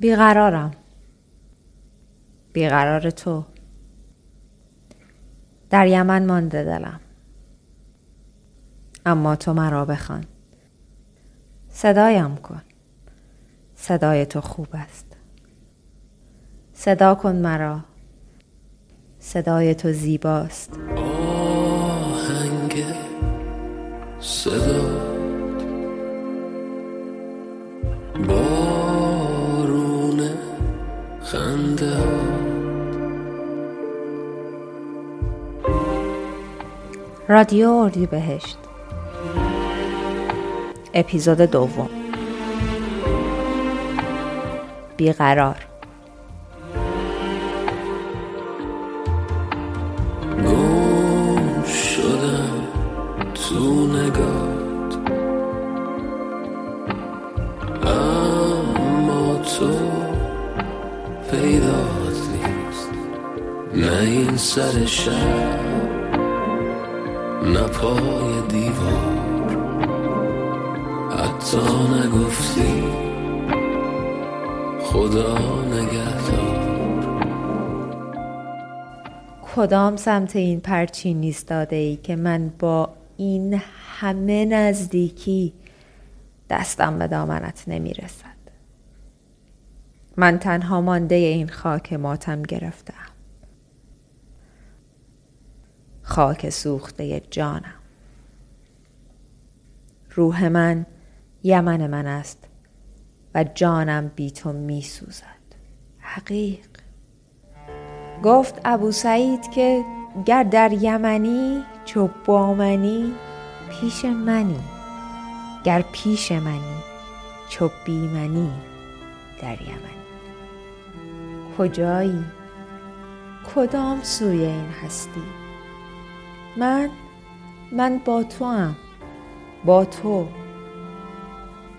بیقرارم. بیقرار تو. در یمن مانده دلم. اما تو مرا بخوان. صدایم کن. صدای تو خوب است. صدا کن مرا. صدای تو زیباست. آهنگ صدا. خنده رادیو اردی بهشت. اپیزود دوم. بیقرار. گم شدم تو نگات پیدات نیست. نه این سر شب نه پای دیوار. حتی نگفتی خدا نگهدار. کدام سمت این پرچین ایستاده ای که من با این همه نزدیکی دستم به دامنت نمی رسد من تنها مانده این خاک ماتم گرفتم. خاک سوخته جانم. روح من یمن من است و جانم بی تو می سوزد. حقیق. گفت ابو سعید که گر در یمنی چو با منی پیش منی. گر پیش منی چو بی منی در یمنی. کجایی؟ کدام سوی این هستی؟ من من با تو هم با تو.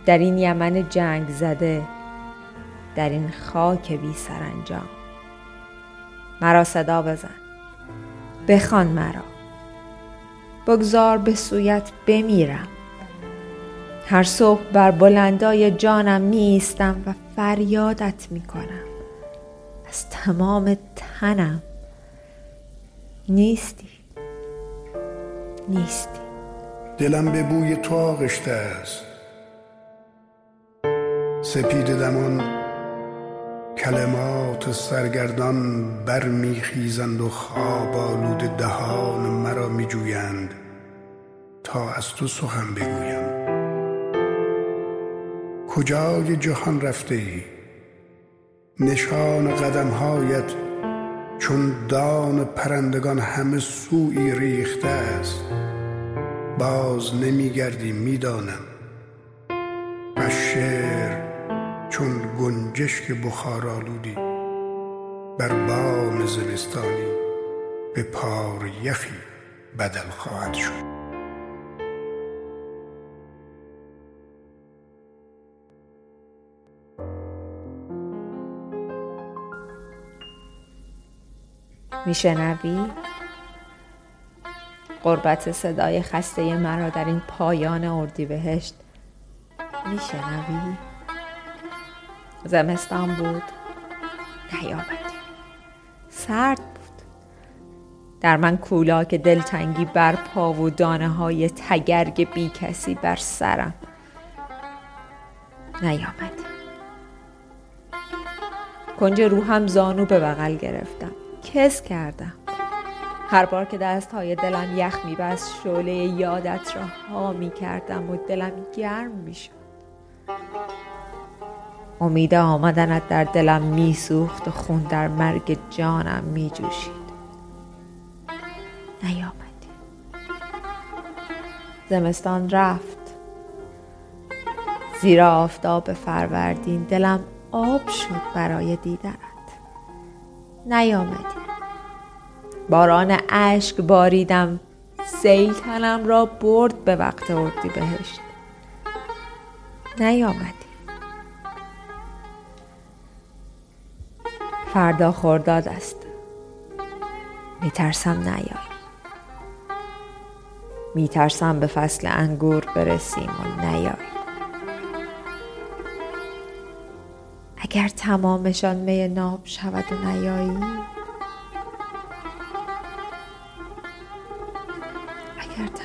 در این یمن جنگ زده در این خاک بی سرانجام. مرا صدا بزن. بخوان مرا. بگذار به سویت بمیرم. هر صبح بر بلندای جانم می ایستم و فریادت می کنم از تمام تنم. نیستی. نیستی. دلم به بوی تو آغشته است. سپید دمان کلمات سرگردان برمیخیزند و خواب آلود دهان مرا میجویند تا از تو سخن بگویم. کجای جهان رفته ای؟ نشان قدمهایت چون دان پرندگان همه سوی ریخته است. باز نمیگردی می‌دانم. و شعر چون گنجشک بخار آلودی بر بام زمستانی به پار یخی بدل خواهد شد. میشنوی؟ قربت صدای خسته مرا در این پایان اردیبهشت میشنوی؟ زمستان بود. نیامدی سرد بود. در من کولاک دلتنگی بر پا و دانه های تگرگ بی کسی بر سرم. نیامدی کنج روحم زانو به بغل گرفتم. کس کردم. هر بار که دست های دلم یخ می بست شعله یادت را ها می کردم و دلم گرم می شد امید آمدنت در دلم می سوخت و خون در مرگ جانم می جوشید نیامدی. زمستان رفت. زیرا آفتاب فروردین دلم آب شد برای دیدنت. نیامدی. باران اشک باریدم. سیل تنم را برد به وقت اردی بهشت. نیامدی. فردا خورداد است. میترسم نیایی میترسم به فصل انگور برسیم و نیایی اگر تمامشان می ناب شود و نیایی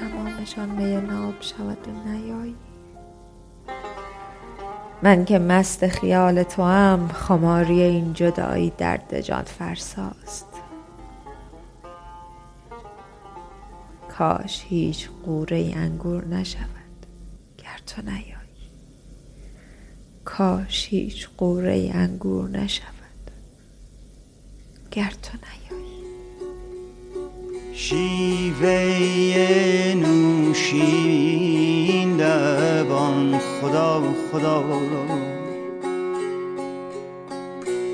تمامشان می ناب شود و نیایی. من که مست خیال تو هم خماری این جدایی درد جان فرساست. کاش هیچ قوره انگور نشود گر تو نیایی. کاش هیچ قوره انگور نشود گر تو نیایی. شیوه نوشین دبان خدا خدا.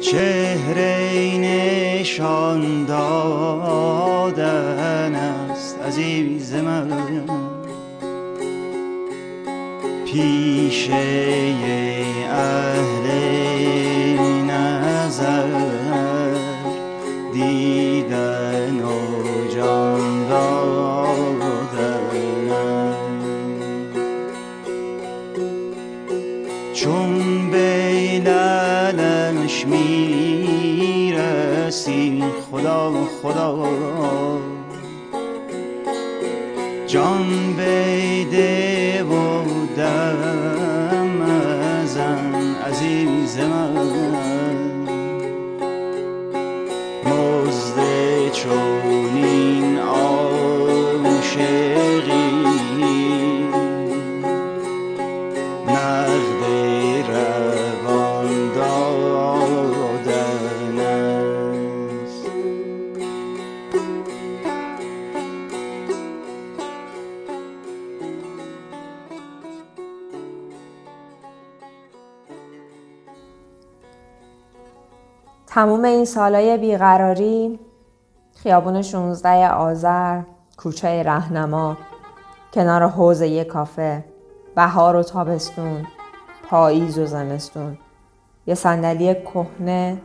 چهره نشان دادن است عزیز من. پیشه اهل خدا. تموم این سالای بیقراری خیابون 16 آذر کوچه رهنما کنار حوز یه کافه بهار و تابستون پاییز و زمستون. یه صندلی کهنه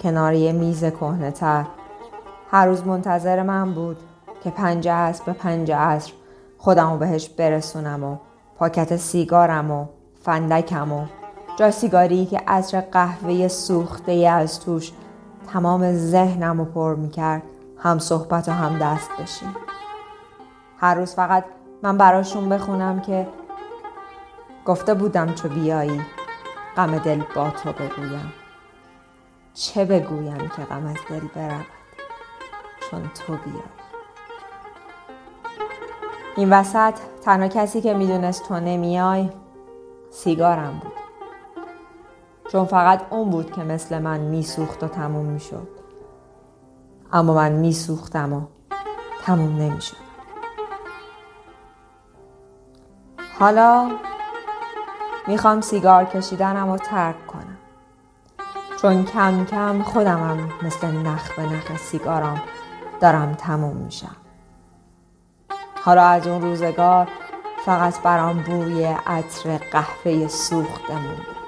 کنار یه میز کهنه تر. هر روز منتظر من بود که پنج عصر به پنج عصر خودمو بهش برسونم و پاکت سیگارم و فندکم و جا سیگاری که عطر قهوه سوخته از توش تمام ذهنم رو پر می‌کرد. هم صحبت و هم دست بشیم هر روز فقط من براشون بخونم که گفته بودم چو بیایی غم دل با تو بگویم. چه بگویم که غم از دل برود چون تو بیایی؟ این وسط تنها کسی که می‌دونست تو نمیای سیگارم بود. چون فقط اون بود که مثل من میسوخت و تموم می‌شد. اما من میسوختم و تموم نمی‌شد. حالا می‌خوام سیگار کشیدنم رو ترک کنم. چون کم کم خودمم مثل نخ به نخ سیگارم دارم تموم میشم. حالا از اون روزگار فقط برام بوی عطر قهوه سوخته مونده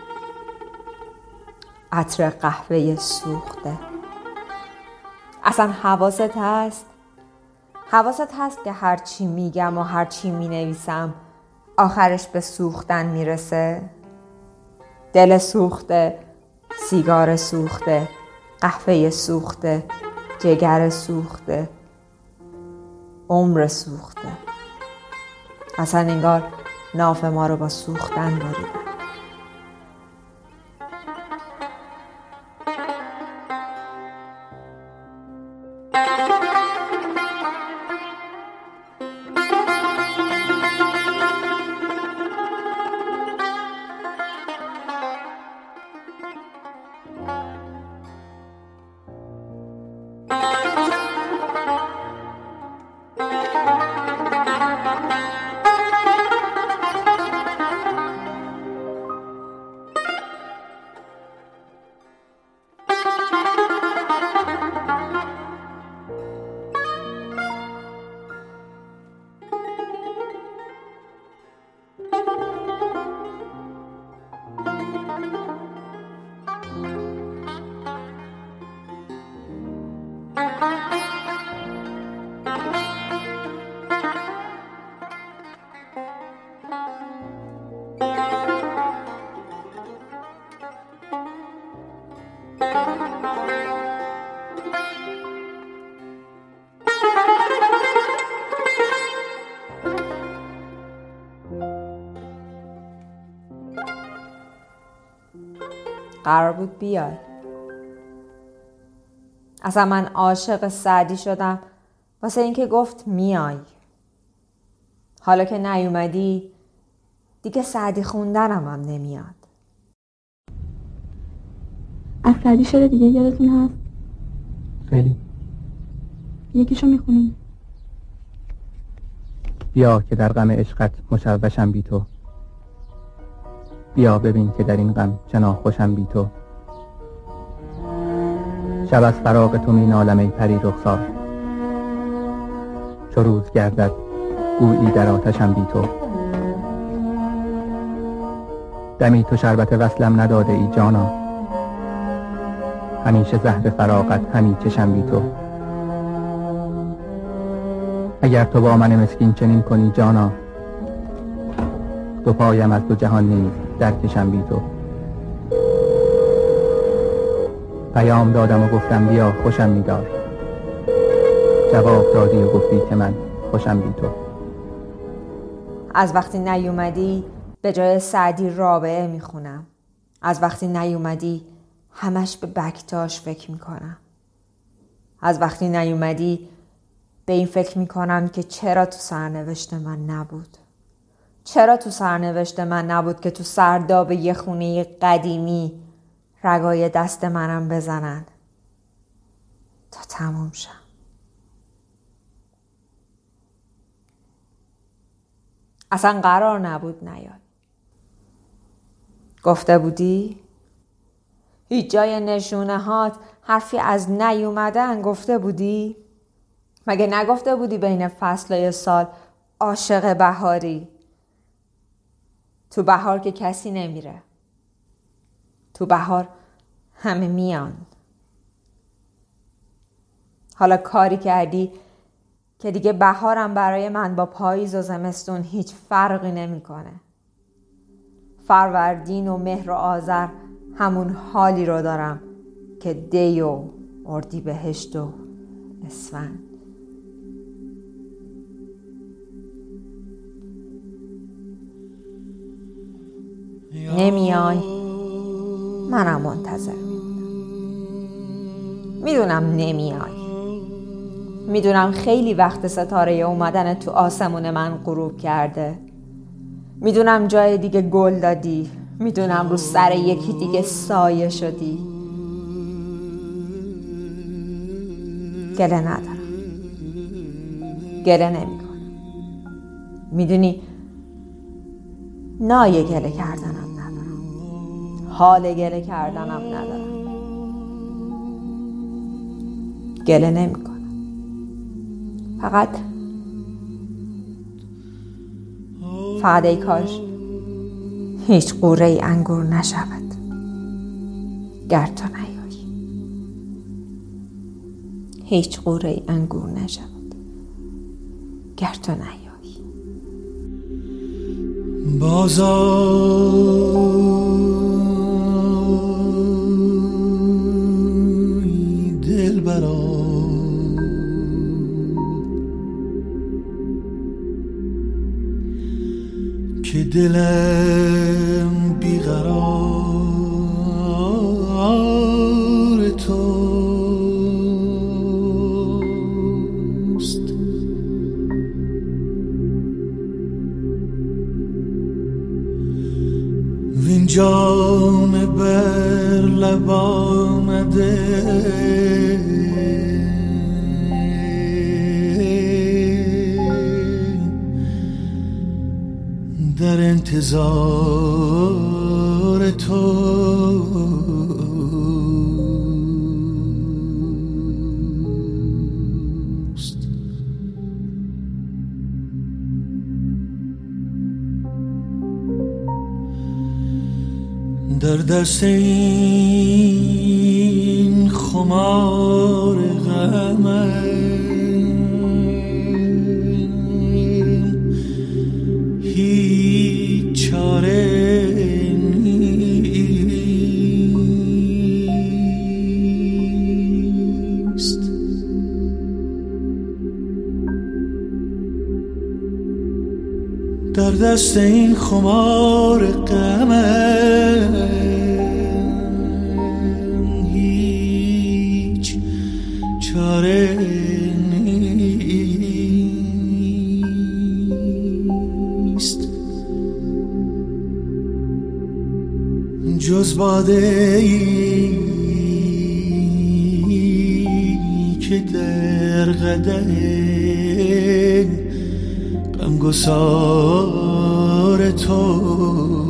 عطر قهوه سوخته. اصلا حواست هست؟ حواست هست که هرچی میگم و هرچی می‌نویسم آخرش به سوختن می‌رسه؟ دل سوخته سیگار سوخته قهوه سوخته جگر سوخته عمر سوخته. اصلا انگار ناف ما رو با سوختن بریدن. قرار بود بیای. اصلا من عاشق سعدی شدم. واسه اینکه گفت میای. حالا که نیومدی دیگه سعدی خوندنم هم نمیاد. از سعدی شده دیگه یادتون هست خیلی. یکیشو می‌خونیم بیا که در غم عشقت مشوشم بی تو. بیا ببین که در این غم چنا خوشم بی تو. شب از فراق تو می نالم ای پری رخسار. چو روز گردد گویی در آتشم بی تو. دمی تو شربت وصلم نداده ای جانا. همیشه زهر فراقت همی چشم بی تو. اگر تو با من مسکین چنین کنی جانا دو پایم از دو جهان نیز در کشم بی تو. پیام دادم و گفتم بیا خوشم میدار. جواب دادی و گفتی که من خوشم بی تو. از وقتی نیومدی به جای سعدی رابعه می‌خونم. از وقتی نیومدی همش به بکتاش فکر می‌کنم. از وقتی نیومدی به این فکر می‌کنم که چرا تو سرنوشت من نبود. چرا تو سرنوشت من نبود که تو سرداب یه خونه قدیمی رگای دست منم بزنن تا تموم شم اصلا قرار نبود نیاد گفته بودی؟ هیچ جای نشونه هات حرفی از نیومدن گفته بودی؟ مگه نگفته بودی بین فصلای سال عاشق بهاری؟ تو بهار که کسی نمیره. تو بهار همه میان. حالا کاری کردی که دیگه بهارم برای من با پاییز و زمستون هیچ فرقی نمی‌کنه. فروردین و مهر و آذر همون حالی رو دارم که دی و اردی بهشت و اسفند. نمیای. منم منتظر می‌دونم نمیای. می‌دونم خیلی وقت ستاره اومدن تو آسمون من غروب کرده. می‌دونم جای دیگه گل دادی. می‌دونم رو سر یکی دیگه سایه شدی. گله ندارم. گله نمی‌کنم. می‌دونی نای گله کردنم. حال گله کردنم ندارم. گله نمی‌کنم. فقط فقط ای کاش هیچ قوره ای انگور نشود. گر تو نیایی. هیچ قوره ای انگور نشود. گر تو نیایی. بازای که دلم بیقرار توست. وین جام بر لب آمده انتظار تو. در دست این خمار غمم در دست این خمار قمه هیچ چاره نیست. جز باده ای که در قدم گسار تو.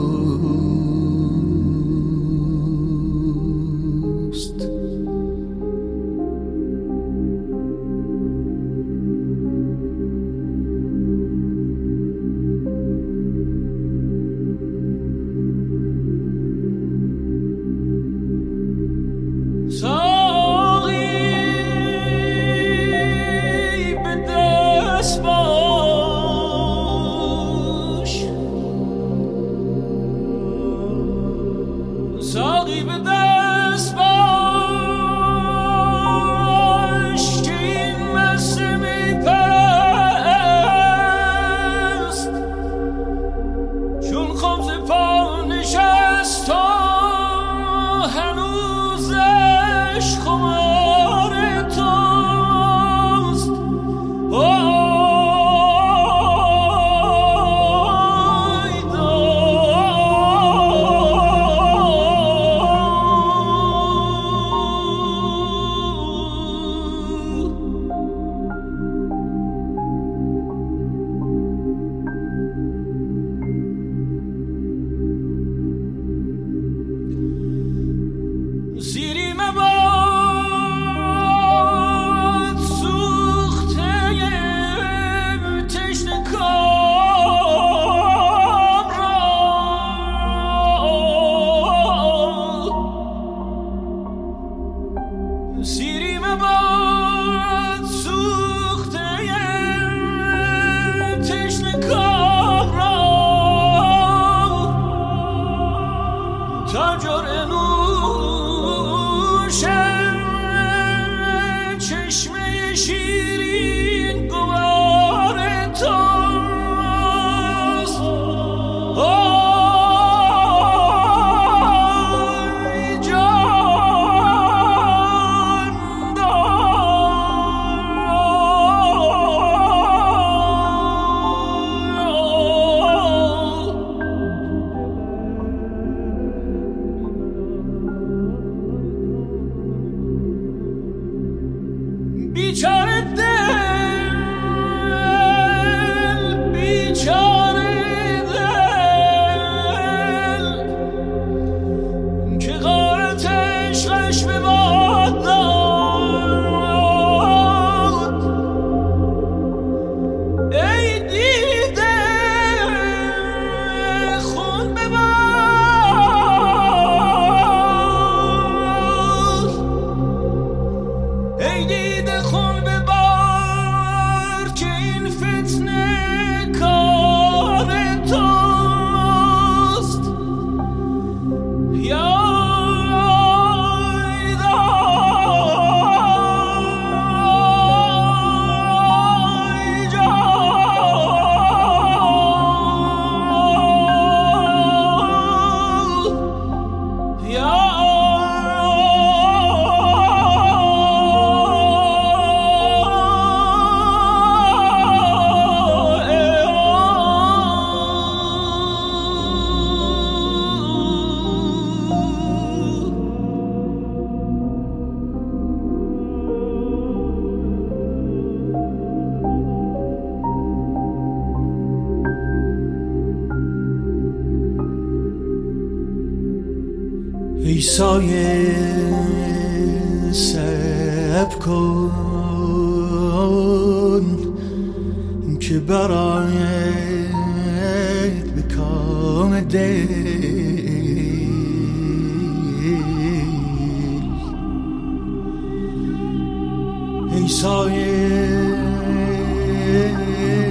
ای سایه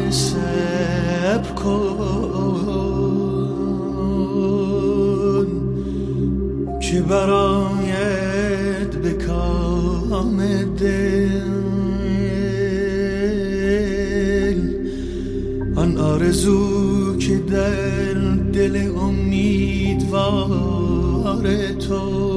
سب کن که براید به کام دل آن آرزو که در دل امیدوار تو.